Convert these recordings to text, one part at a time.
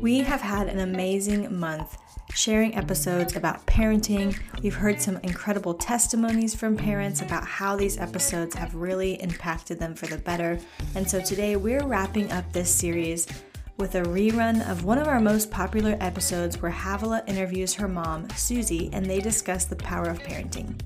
We have had an amazing month sharing episodes about parenting. We've heard some incredible testimonies from parents about how these episodes have really impacted them for the better. And so today we're wrapping up this series with a rerun of one of our most popular episodes where Havilah interviews her mom, Suzie, and they discuss the power of parenting.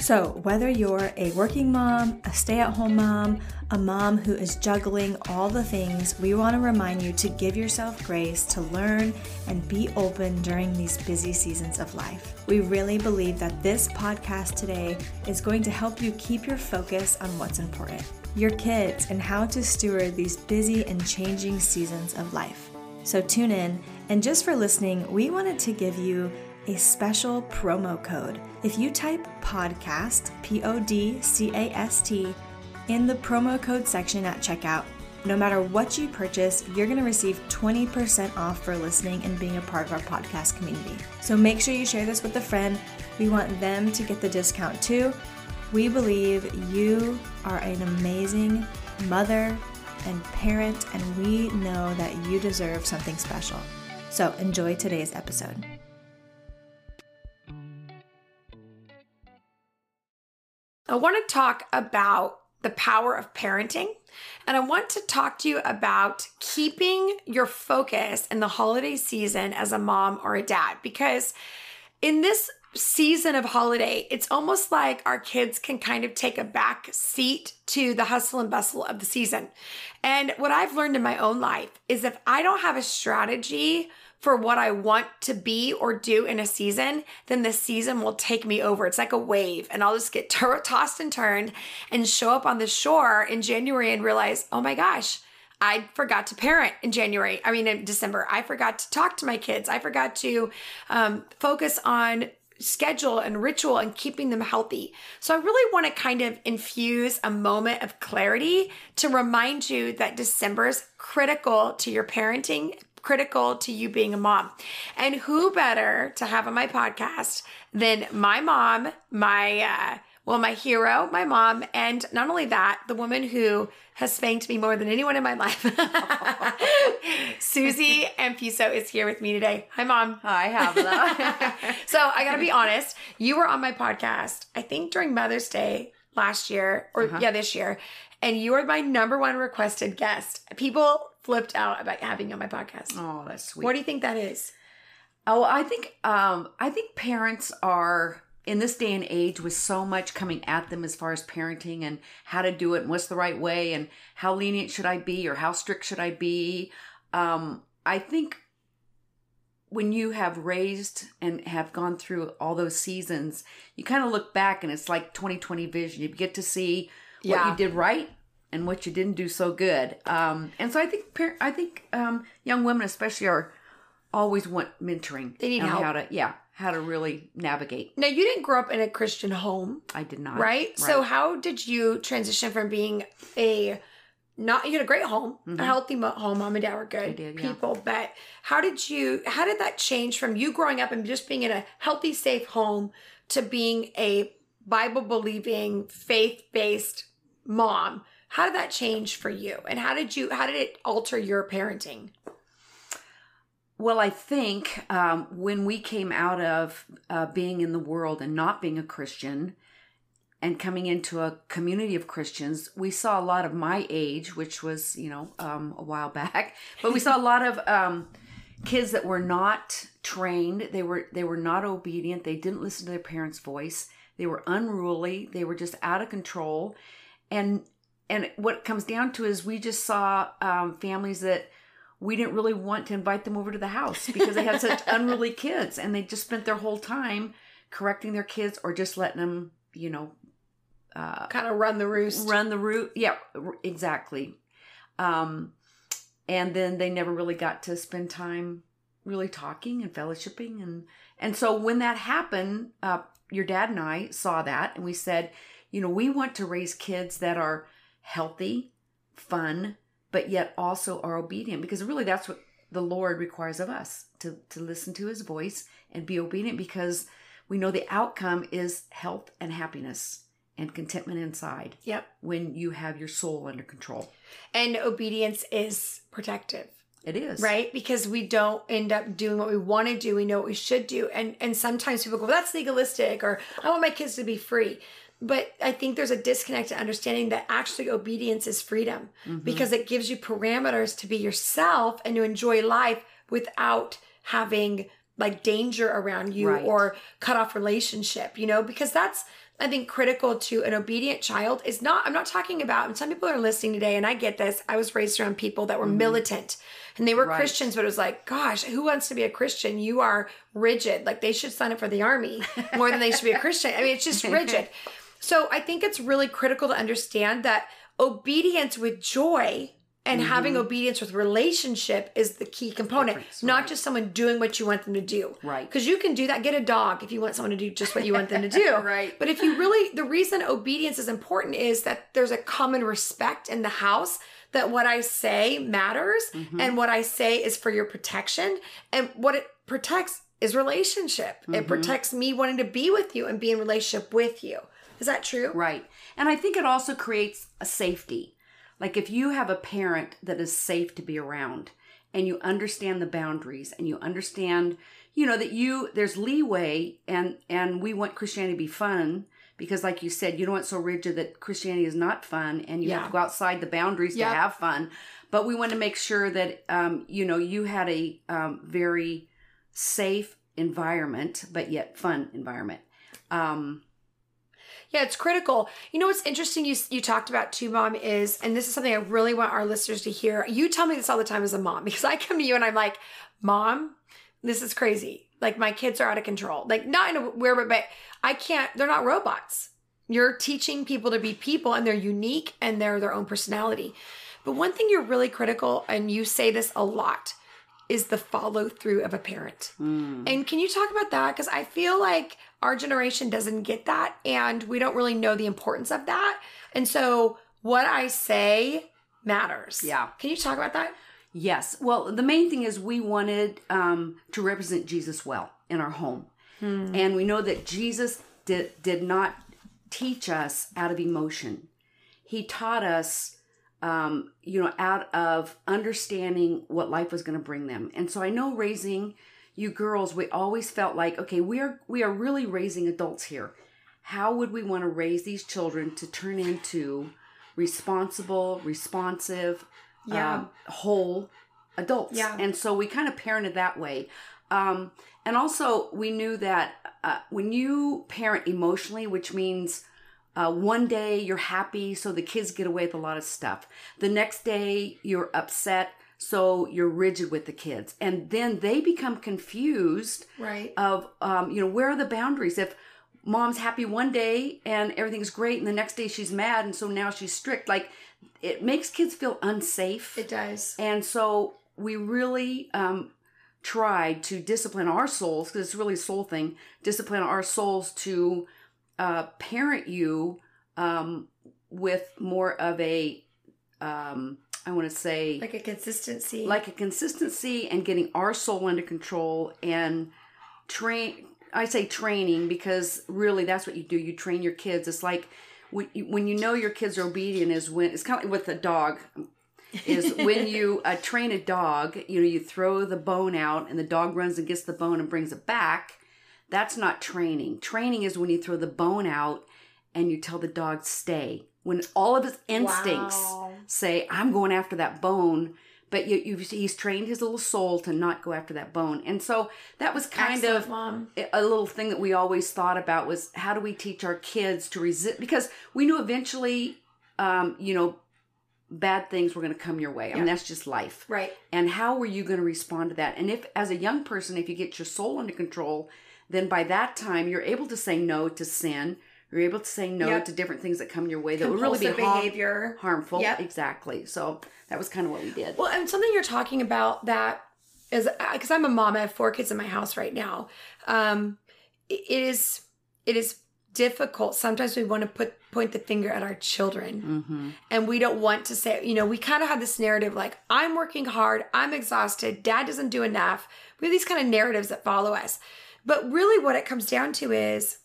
So, whether you're a working mom, a stay at home mom, a mom who is juggling all the things, we want to remind you to give yourself grace to learn and be open during these busy seasons of life. We really believe that this podcast today is going to help you keep your focus on what's important your kids and how to steward these busy and changing seasons of life. So, tune in, and just for listening, we wanted to give you a special promo code. If you type podcast, P O D C A S T, in the promo code section at checkout, no matter what you purchase, you're going to receive 20% off for listening and being a part of our podcast community. So make sure you share this with a friend. We want them to get the discount too. We believe you are an amazing mother and parent, and we know that you deserve something special. So enjoy today's episode. I want to talk about the power of parenting. And I want to talk to you about keeping your focus in the holiday season as a mom or a dad. Because in this season of holiday, it's almost like our kids can kind of take a back seat to the hustle and bustle of the season. And what I've learned in my own life is if I don't have a strategy for what I want to be or do in a season, then the season will take me over. It's like a wave, and I'll just get t- tossed and turned and show up on the shore in January and realize, oh my gosh, I forgot to parent in January. I mean, in December. I forgot to talk to my kids. I forgot to um, focus on schedule and ritual and keeping them healthy. So I really want to kind of infuse a moment of clarity to remind you that December is critical to your parenting critical to you being a mom. And who better to have on my podcast than my mom, my uh, well, my hero, my mom, and not only that, the woman who has spanked me more than anyone in my life. Suzie Anfuso is here with me today. Hi, mom. Hi, Havilah. so I gotta be honest, you were on my podcast, I think during Mother's Day last year, or uh-huh. yeah, this year, and you are my number one requested guest. People flipped out about having you on my podcast. Oh, that's sweet. What do you think that is? Oh, I think um, I think parents are in this day and age with so much coming at them as far as parenting and how to do it and what's the right way and how lenient should I be or how strict should I be. Um, I think when you have raised and have gone through all those seasons, you kind of look back and it's like 2020 vision. You get to see what yeah. you did right and what you didn't do so good. Um, and so I think I think um, young women especially are always want mentoring. They need help. How to yeah how to really navigate. Now you didn't grow up in a Christian home. I did not. Right. right. So how did you transition from being a not you had a great home, mm-hmm. a healthy home. Mom and dad were good did, people, yeah. but how did you? How did that change from you growing up and just being in a healthy, safe home to being a Bible believing, faith based mom? How did that change for you? And how did you how did it alter your parenting? Well, I think um, when we came out of uh, being in the world and not being a Christian and coming into a community of Christians, we saw a lot of my age, which was, you know, um, a while back, but we saw a lot of um, kids that were not trained. They were they were not obedient. They didn't listen to their parents' voice. They were unruly. They were just out of control. And and what it comes down to is we just saw um, families that we didn't really want to invite them over to the house because they had such unruly kids and they just spent their whole time correcting their kids or just letting them you know uh, kind of run the roost. run the root yeah exactly. Um, and then they never really got to spend time really talking and fellowshipping and and so when that happened uh, your dad and i saw that and we said you know we want to raise kids that are healthy, fun, but yet also are obedient because really that's what the Lord requires of us to, to listen to his voice and be obedient because we know the outcome is health and happiness. and contentment inside Yep. when you have your soul under control. And obedience is protective. It is. right because we don't end up doing what we want to do we know what we should do and and sometimes people go well, that's legalistic or i want my kids to be free but i think there's a disconnect to understanding that actually obedience is freedom Mm-hmm. because it gives you parameters to be yourself and to enjoy life without having like danger around you Right. or cut off relationship you know because that's I think critical to an obedient child is not, I'm not talking about, and some people are listening today, and I get this. I was raised around people that were militant and they were Mm-hmm. Right. Christians, but it was like, gosh, who wants to be a Christian? You are rigid. Like they should sign up for the army more than they should be a Christian. I mean, it's just rigid. So I think it's really critical to understand that obedience with joy and having obedience with relationship is the key component, Mm-hmm. Difference, not right. just someone doing what you want them to do. Right. Because you can do that. Get a dog if you want someone to do just what you want them to do. Right. But if you really, the reason obedience is important is that there's a common respect in the house that what I say matters Mm-hmm. and what I say is for your protection. And what it protects is relationship. It Mm-hmm. protects me wanting to be with you and be in relationship with you. Is that true? Right. And I think it also creates a safety. Like if you have a parent that is safe to be around and you understand the boundaries and you understand, you know, that you there's leeway and and we want Christianity to be fun because like you said, you don't want so rigid that Christianity is not fun and you have to go outside the boundaries Yep. to have fun. But we want to make sure that um, you know, you had a um, very safe environment, but yet fun environment. Um, Yeah, it's critical. You know what's interesting you you talked about too, mom, is and this is something I really want our listeners to hear. You tell me this all the time as a mom because I come to you and I'm like, "Mom, this is crazy. Like my kids are out of control. Like not in a weird way, but I can't. They're not robots. You're teaching people to be people, and they're unique and they're their own personality. But one thing you're really critical, and you say this a lot, is the follow through of a parent. Mm. And can you talk about that? Because I feel like our generation doesn't get that and we don't really know the importance of that. And so what I say matters. Yeah. Can you talk about that? Yes. Well, the main thing is we wanted um, to represent Jesus well in our home. And we know that Jesus did, did not teach us out of emotion. He taught us, um, you know, out of understanding what life was going to bring them. And so I know raising you girls, we always felt like, okay, we are we are really raising adults here. How would we want to raise these children to turn into responsible, responsive, Yeah. um, whole adults. Yeah. And so we kind of parented that way. Um, and also, we knew that uh, when you parent emotionally, which means uh, one day you're happy, so the kids get away with a lot of stuff. The next day you're upset, so you're rigid with the kids. And then they become confused Right. of um, you know where are the boundaries if mom's happy one day and everything's great and the next day she's mad and so now she's strict like it makes kids feel unsafe It does. and so we really um, tried to discipline our souls because it's really a soul thing discipline our souls to uh, parent you um, with more of a um, i want to say Like a consistency. like a consistency and getting our soul under control and train i say training because really that's what you do you train your kids it's like when you, when you know your kids are obedient is when it's kind of like with a dog is when you uh, train a dog you know you throw the bone out and the dog runs and gets the bone and brings it back that's not training training is when you throw the bone out and you tell the dog stay when all of his instincts Wow. Say i'm going after that bone but you, you he's trained his little soul to not go after that bone. And so that was kind Excellent, of mom. a little thing that we always thought about was how do we teach our kids to resist because we knew eventually um, you know bad things were going to come your way. I mean that's just life. Right. and how were you going to respond to that? And if as a young person if you get your soul under control then by that time you're able to say no to sin you're able to say no Yep. to different things that come your way that would really be Compulsive behavior. harmful Yep. exactly so that was kind of what we did Well, and something you're talking about that is because I'm a mom. I have four kids in my house right now. Um, it it is it is difficult. Sometimes we want to put point the finger at our children, mm-hmm. and we don't want to say. You know, we kind of have this narrative like I'm working hard, I'm exhausted, Dad doesn't do enough. We have these kind of narratives that follow us, but really, what it comes down to is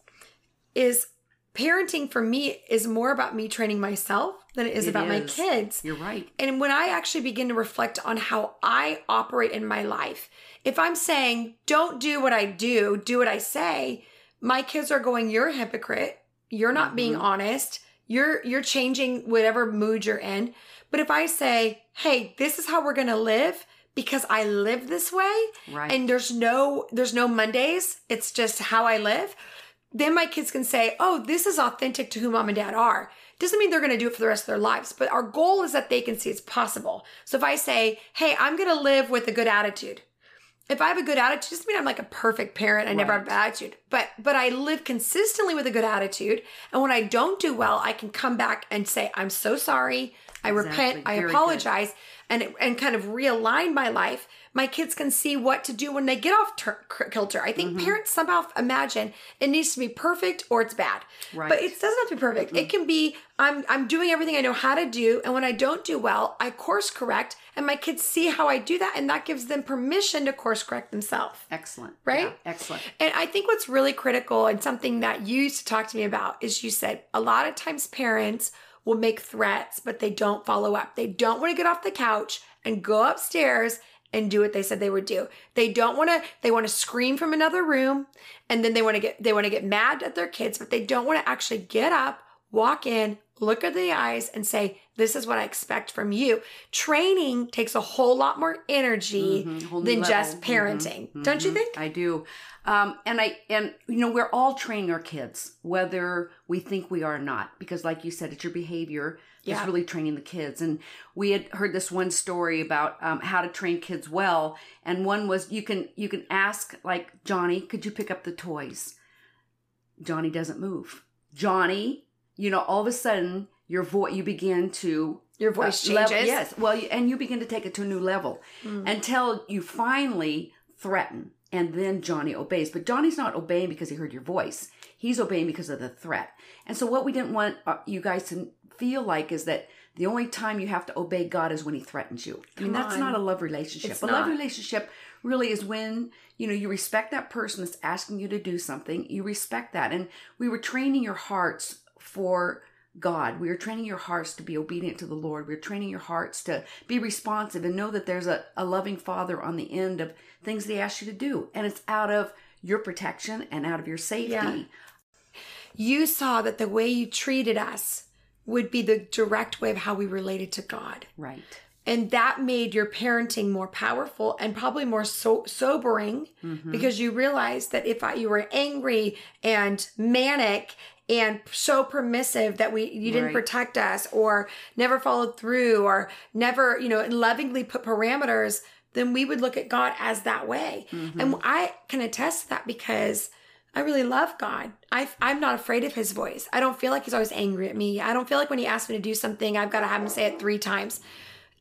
is parenting for me is more about me training myself than it is It about my kids. You're right. And when I actually begin to reflect on how I operate in my life, if I'm saying, don't do what I do, do what I say, my kids are going, you're a hypocrite. You're not being Mhm. honest. You're you're changing whatever mood you're in. But if I say, hey, this is how we're gonna live because I live this way, Right. and there's no there's no Mondays, it's just how I live, then my kids can say, "Oh, this is authentic to who mom and dad are." Doesn't mean they're going to do it for the rest of their lives, but our goal is that they can see it's possible. So if I say, "Hey, I'm going to live with a good attitude." If I have a good attitude, doesn't mean I'm like a perfect parent. I never have a bad attitude, but but I live consistently with a good attitude. And when I don't do well, I can come back and say, "I'm so sorry. I repent. Exactly. I Very good. Apologize." And and kind of realign my life. My kids can see what to do when they get off tur- kilter. I think Mm-hmm. parents somehow imagine it needs to be perfect or it's bad. Right. But it doesn't have to be perfect. It can be I'm I'm doing everything I know how to do, and when I don't do well, I course correct, and my kids see how I do that, and that gives them permission to course correct themselves. Excellent. Right? Yeah, excellent. And I think what's really critical and something that you used to talk to me about is you said a lot of times parents will make threats, but they don't follow up. They don't want to get off the couch and go upstairs and do what they said they would do. They don't want to they want to scream from another room and then they want to get they want to get mad at their kids, but they don't want to actually get up, walk in, look at the eyes and say, "This is what I expect from you." Training takes a whole lot more energy Mhm, whole than level. just Mhm, parenting. Don't you mhm. think? I do. Um, and I and you know we're all training our kids, whether we think we are or not, because like you said, it's your behavior that's Yeah. really training the kids. And we had heard this one story about um, how to train kids well, and one was you can you can ask like Johnny, could you pick up the toys? Johnny doesn't move. Johnny, you know, all of a sudden your voice you begin to Your voice uh, level- changes. yes. Well, you- and you begin to take it to a new level Mm. until you finally threaten, and then Johnny obeys. But Johnny's not obeying because he heard your voice. He's obeying because of the threat. And so, what we didn't want uh, you guys to feel like is that the only time you have to obey God is when He threatens you. I mean, Come that's on. not a love relationship. It's a love relationship really is when you know you respect that person that's asking you to do something. You respect that, and we were training your hearts for God. We are training your hearts to be obedient to the Lord. We're training your hearts to be responsive and know that there's a, a loving Father on the end of things they ask you to do. And it's out of your protection and out of your safety. Yeah. You saw that the way you treated us would be the direct way of how we related to God. Right. And that made your parenting more powerful and probably more so- sobering Mhm. because you realized that if I, you were angry and manic and so permissive that we you didn't Right. protect us or never followed through or never you know lovingly put parameters then we would look at god as that way. Mhm. and i can attest to that because i really love god. I, i'm not afraid of his voice. I don't feel like he's always angry at me. I don't feel like when he asks me to do something i've got to have him say it three times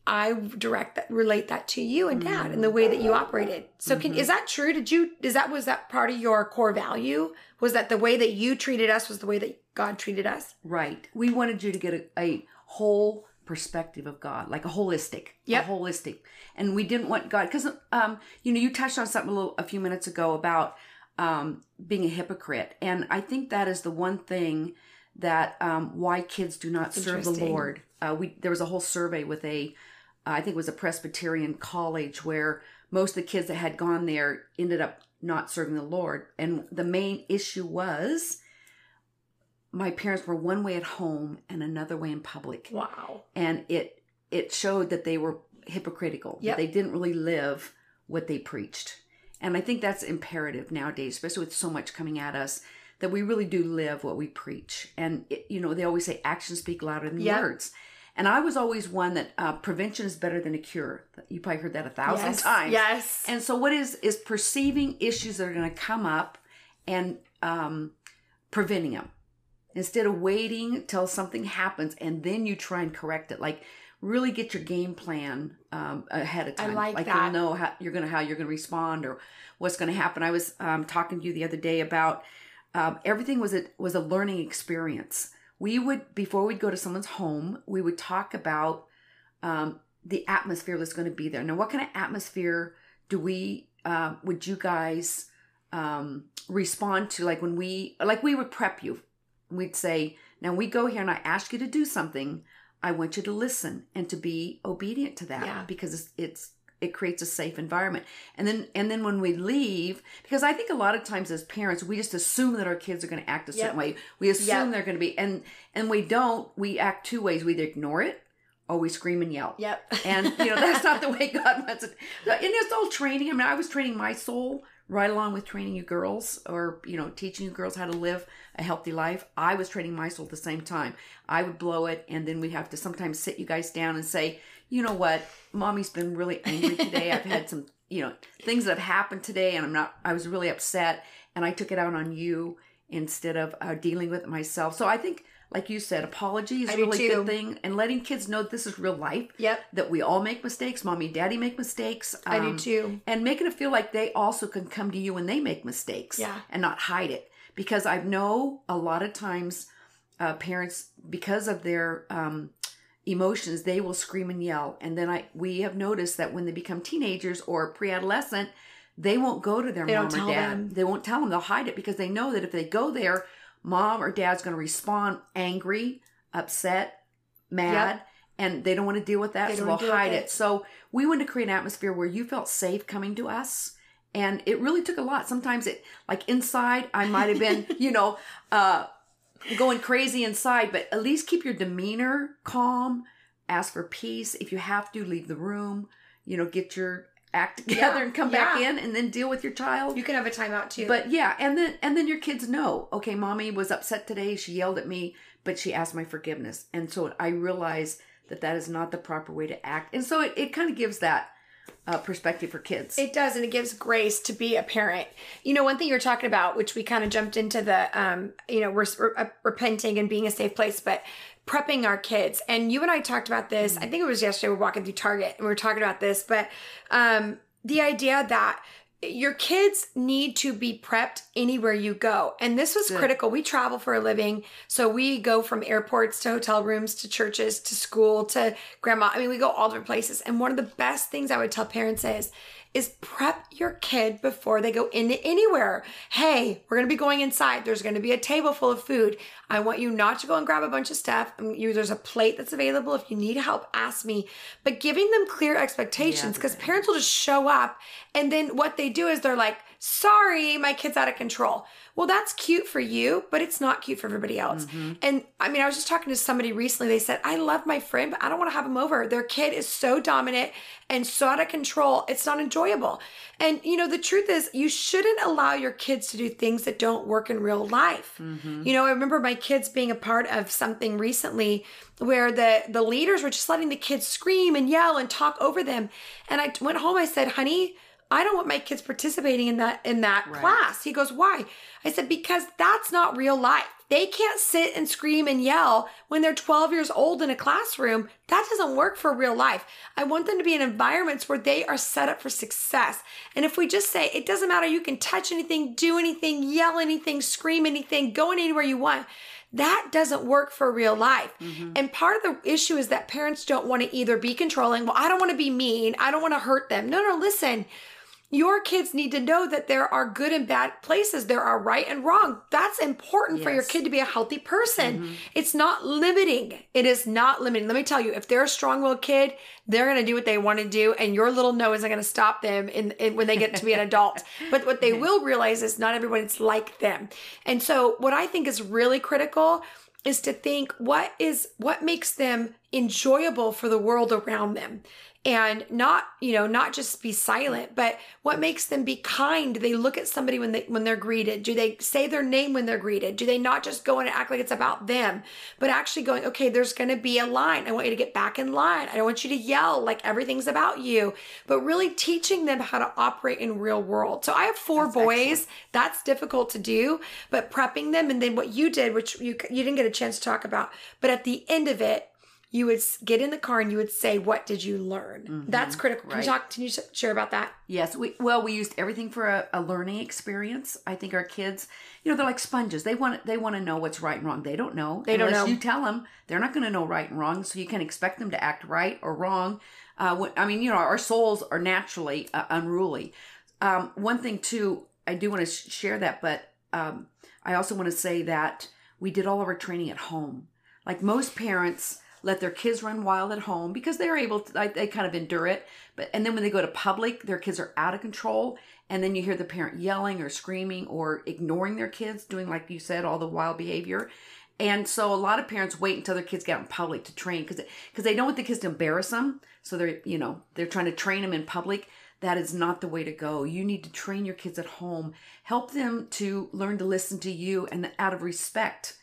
I direct that relate that to you and dad and the way that you operated. So can is that true? Did you is that was that part of your core value? Was that the way that you treated us was the way that God treated us? Right. We wanted you to get a, a whole perspective of God, like a holistic, yeah, holistic. And we didn't want God because, um, you know, you touched on something a little a few minutes ago about um, being a hypocrite, and I think that is the one thing that um, why kids do not serve the Lord. Uh, we there was a whole survey with a, I think it was a Presbyterian college where most of the kids that had gone there ended up not serving the Lord, and the main issue was my parents were one way at home and another way in public Wow. and it it showed that they were hypocritical Yep. that they didn't really live what they preached and i think that's imperative nowadays especially with so much coming at us that we really do live what we preach and it, you know they always say actions speak louder than Yep. words and i was always one that uh, prevention is better than a cure you probably heard that a thousand yes. times Yes. and so, what is is perceiving issues that are going to come up and um, preventing them instead of waiting till something happens and then you try and correct it. Like, really get your game plan um, ahead of I time. like like that. you'll know how you're going to how you're going to respond or what's going to happen. I was um, talking to you the other day about um, everything was a was a learning experience. We would before we'd go to someone's home, we would talk about um, the atmosphere that's going to be there. Now, what kind of atmosphere do we uh, would you guys um, respond to? Like when we like we would prep you, we'd say, now we go here and I ask you to do something. I want you to listen and to be obedient to that Yeah. because it's, it's it creates a safe environment. And then and then when we leave, because I think a lot of times as parents we just assume that our kids are going to act a certain way. We assume Yep. they're going to be and and we don't. We act two ways. We either ignore it or we scream and yell. Yep. And you know that's not the way God wants it. And it's all training. I mean, I was training my soul right along with training you girls, or you know, teaching you girls how to live a healthy life. I was training my soul at the same time. I would blow it, and then we'd have to sometimes sit you guys down and say, you know what, mommy's been really angry today. I've had some, you know, things that have happened today, and I'm not. I was really upset, and I took it out on you instead of uh, dealing with it myself. So I think. Like you said, apology is I a really good thing, and letting kids know this is real life Yep. that we all make mistakes. Mommy and daddy make mistakes. I do um, too. And making it feel like they also can come to you when they make mistakes Yeah. and not hide it. Because I know a lot of times uh, parents, because of their um, emotions, they will scream and yell. And then I we have noticed that when they become teenagers or pre-adolescent, they won't go to their They mom or dad. them. They won't tell them. They'll hide it because they know that if they go there, mom or dad's going to respond angry, upset, mad, and they don't want to deal with that, They so they'll wanna deal with hide it. it. So we wanted to create an atmosphere where you felt safe coming to us. And it really took a lot. Sometimes it, like inside, I might have been, you know, uh, going crazy inside, but at least keep your demeanor calm. Ask for peace. If you have to, leave the room. You know, get your act together Yeah, and come back in, and then deal with your child. You can have a timeout too. But yeah, and then and then your kids know, okay, mommy was upset today. She yelled at me, but she asked my forgiveness, and so I realize that that is not the proper way to act, and so it, it kind of gives that uh, perspective for kids. It does, and it gives grace to be a parent. You know, one thing you're talking about, which we kind of jumped into the, um, you know, we're, we're uh, repenting and being a safe place, but prepping our kids. And you and I talked about this. I think it was yesterday. We're walking through Target and we were talking about this, but um, the idea that your kids need to be prepped anywhere you go. And this was critical. We travel for a living. So we go from airports to hotel rooms to churches to school to grandma. I mean, we go all different places. And one of the best things I would tell parents is, is prep your kid before they go into anywhere. Hey, we're going to be going inside. There's going to be a table full of food. I want you not to go and grab a bunch of stuff. Um, you, there's a plate that's available. If you need help, ask me. But giving them clear expectations because parents will just show up and then what they do is they're like, sorry, my kid's out of control. Well, that's cute for you, but it's not cute for everybody else. Mm-hmm. And I mean, I was just talking to somebody recently. They said, I love my friend, but I don't want to have him over. Their kid is so dominant and so out of control. It's not enjoyable. And, you know, the truth is, you shouldn't allow your kids to do things that don't work in real life. Mm-hmm. You know, I remember my kids being a part of something recently where the the leaders were just letting the kids scream and yell and talk over them. And I went home, I said, honey, I don't want my kids participating in that in that Right. class. He goes, "Why?" I said, "Because that's not real life. They can't sit and scream and yell when they're 12 years old in a classroom. That doesn't work for real life. I want them to be in environments where they are set up for success. And if we just say, it doesn't matter, you can touch anything, do anything, yell anything, scream anything, go anywhere you want, that doesn't work for real life. Mm-hmm. And part of the issue is that parents don't want to either be controlling, well, I don't want to be mean, I don't want to hurt them. No, no, listen. Your kids need to know that there are good and bad places. There are right and wrong. That's important for your kid to be a healthy person. Mm-hmm. It's not limiting. It is not limiting. Let me tell you, if they're a strong-willed kid, they're going to do what they want to do, and your little no isn't going to stop them in, in when they get to be an adult. But what they will realize is not everybody's like them. And so, what I think is really critical is to think what is what makes them enjoyable for the world around them and not you know not just be silent but what makes them be kind? Do they look at somebody when they when they're greeted. Do they say their name when they're greeted? Do they not just go in and act like it's about them but actually going okay there's going to be a line. I want you to get back in line. I don't want you to yell like everything's about you but really teaching them how to operate in real world. So i have four That's boys. excellent. that's difficult to do but prepping them and then what you did which you you didn't get a chance to talk about but at the end of it you would get in the car and you would say what did you learn that's critical can right. you talk can you share about that Yes, we well we used everything for a, a learning experience. I think our kids, you know, they're like sponges. They want they want to know what's right and wrong. They don't know. They don't know. You tell them they're not going to know right and wrong, so you can expect them to act right or wrong. Uh, when, I mean, you know, our souls are naturally uh, unruly. Um, one thing too, I do want to sh- share that, but um, I also want to say that we did all of our training at home. Like most parents let their kids run wild at home because they're able to like, they kind of endure it. But and then when they go to public their kids are out of control. And then you hear the parent yelling or screaming or ignoring their kids doing like you said all the wild behavior. And so a lot of parents wait until their kids get out in public to train because because they don't want the kids to embarrass them. So they're you know they're trying to train them in public. That is not the way to go. You need to train your kids at home. Help them to learn to listen to you and out of respect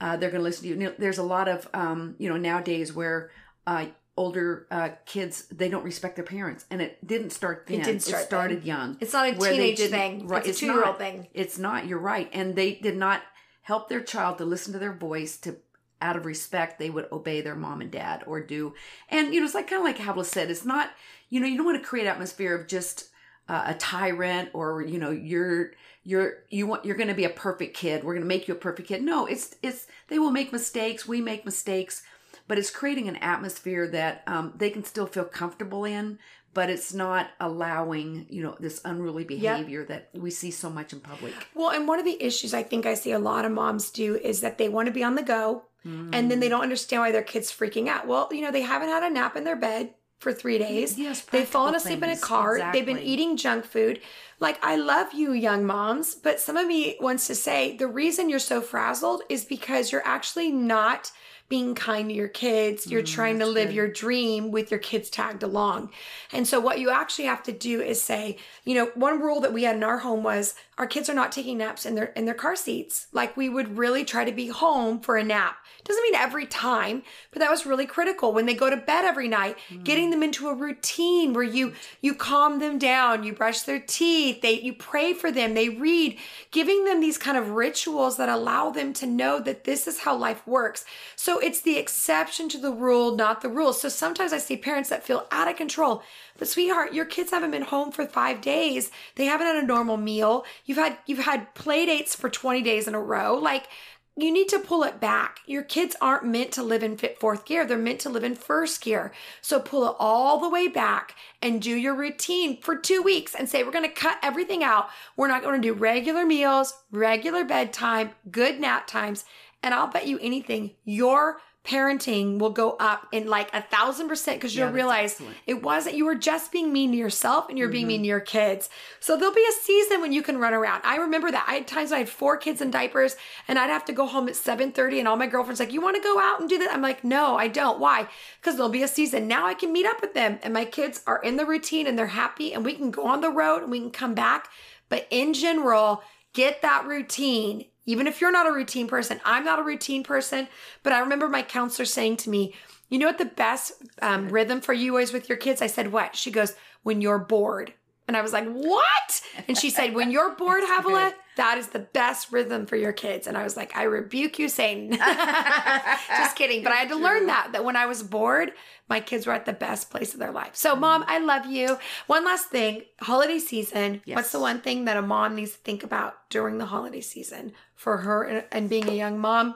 uh, they're going to listen to you. you know, there's a lot of um, you know nowadays where uh, older uh, kids they don't respect their parents, and it didn't start then. It didn't start It started then. young. It's not a teenage thing. Right, It's a two-year-old thing. It's not. You're right, and they did not help their child to listen to their voice to. Out of respect, they would obey their mom and dad or do, and you know it's like kind of like Havilah said. It's not, you know, you don't want to create atmosphere of just uh, a tyrant or you know you're you're you want you're going to be a perfect kid. We're going to make you a perfect kid. No it's it's they will make mistakes. We make mistakes. But it's creating an atmosphere that um, they can still feel comfortable in but it's not allowing you know this unruly behavior that we see so much in public. Well, and one of the issues I think I see a lot of moms do is that they want to be on the go and then they don't understand why their kid's freaking out. Well, you know, they haven't had a nap in their bed for three days. Yes, They've fallen asleep in a things. car. They've been eating junk food. Like, I love you, young moms, but some of me wants to say the reason you're so frazzled is because you're actually not being kind to your kids. You're trying to Mm, live good. your dream with your kids tagged along. And so what you actually have to do is say, you know, one rule that we had in our home was our kids are not taking naps in their in their car seats. Like we would really try to be home for a nap. Doesn't mean every time, but that was really critical when they go to bed every night, getting them into a routine where you you calm them down, you brush their teeth, they you pray for them, they read, giving them these kind of rituals that allow them to know that this is how life works. So it's the exception to the rule, not the rule. So sometimes I see parents that feel out of control. But sweetheart, your kids haven't been home for 5 days. They haven't had a normal meal. You've had you've had play dates for 20 days in a row. Like you need to pull it back. Your kids aren't meant to live in fit fourth gear. They're meant to live in first gear. So pull it all the way back and do your routine for two weeks and say, we're going to cut everything out. We're not going to do regular meals, regular bedtime, good nap times. And I'll bet you anything, your parenting will go up in like a thousand percent because you'll that's realize excellent. it wasn't you were just being mean to yourself and you're being mm-hmm. mean to your kids. So there'll be a season when you can run around. I remember that. I had times i had four kids in diapers and i'd have to go home at 7.30 and all my girlfriends like you want to go out and do that? I'm like no i don't. Why? Because there'll be a season. Now i can meet up with them and my kids are in the routine and they're happy and we can go on the road and we can come back. But in general get that routine even if you're not a routine person i'm not a routine person but i remember my counselor saying to me you know what the best um, rhythm for you is with your kids? I said, what? She goes, when you're bored. And I was like, what? And she said, when you're bored, Havilah, that is the best rhythm for your kids. And I was like, I rebuke you, Satan. Just kidding. But I had to learn that, that when I was bored, my kids were at the best place of their life. So, mom, I love you. One last thing holiday season. Yes. What's the one thing that a mom needs to think about during the holiday season for her and, and being a young mom?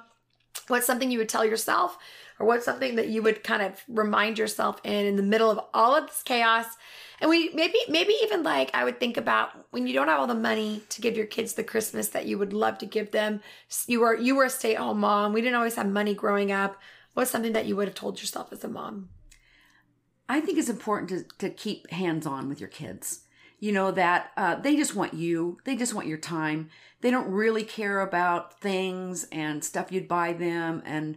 What's something you would tell yourself? Or what's something that you would kind of remind yourself in in the middle of all of this chaos? And we maybe maybe even like I would think about when you don't have all the money to give your kids the Christmas that you would love to give them. You were you were a stay-at-home mom. We didn't always have money growing up. What's something that you would have told yourself as a mom? I think it's important to, to keep hands on with your kids. You know, that uh, they just want you, they just want your time. They don't really care about things and stuff you'd buy them and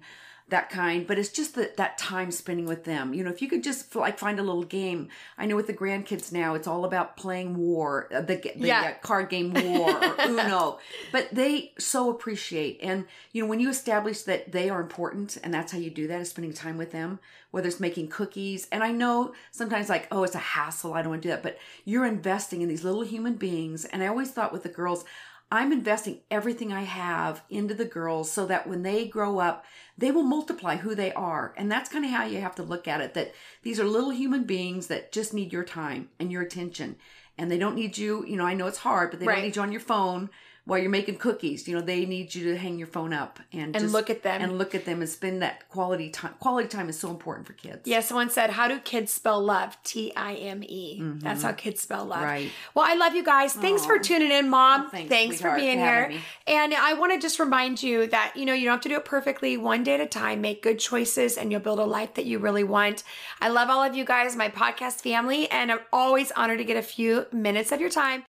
that kind, but it's just that, that time spending with them. You know, if you could just like find a little game. I know with the grandkids now, it's all about playing war, uh, the, the Yeah. uh, card game war or Uno, but they so appreciate. And, you know, when you establish that they are important and that's how you do that is spending time with them, whether it's making cookies. And I know sometimes like, oh, it's a hassle. I don't want to do that. But you're investing in these little human beings. And I always thought with the girls, I'm investing everything I have into the girls so that when they grow up, they will multiply who they are. And that's kind of how you have to look at it that these are little human beings that just need your time and your attention. And they don't need you, you know, I know it's hard, but they Right. don't need you on your phone while you're making cookies, you know, they need you to hang your phone up and And just- look at them. and look at them and spend that quality time. Quality time is so important for kids. Yeah, someone said, How do kids spell love? T I M E. That's how kids spell love. Mm-hmm. Right. Well, I love you guys. Thanks for tuning in, Mom. thanks, thanks for being here. me. And I want to just remind you that, you know, you don't have to do it perfectly. One day at a time, make good choices, and you'll build a life that you really want. I love all of you guys, my podcast family, and I'm always honored to get a few minutes of your time.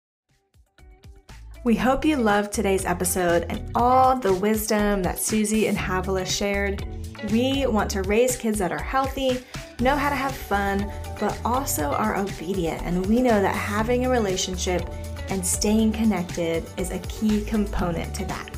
We hope you loved today's episode and all the wisdom that Suzie and Havilah shared. We want to raise kids that are healthy, know how to have fun, but also are obedient. And we know that having a relationship and staying connected is a key component to that.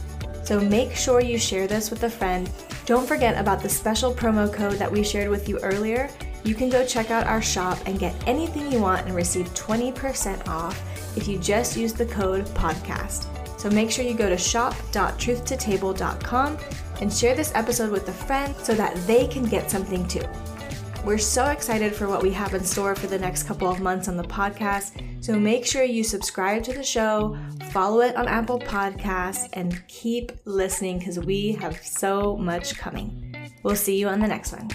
So make sure you share this with a friend. Don't forget about the special promo code that we shared with you earlier. You can go check out our shop and get anything you want and receive 20% off if you just use the code podcast. So make sure you go to shop.truthtotable.com and share this episode with a friend so that they can get something too. We're so excited for what we have in store for the next couple of months on the podcast. So make sure you subscribe to the show, follow it on Apple Podcasts, and keep listening because we have so much coming. We'll see you on the next one.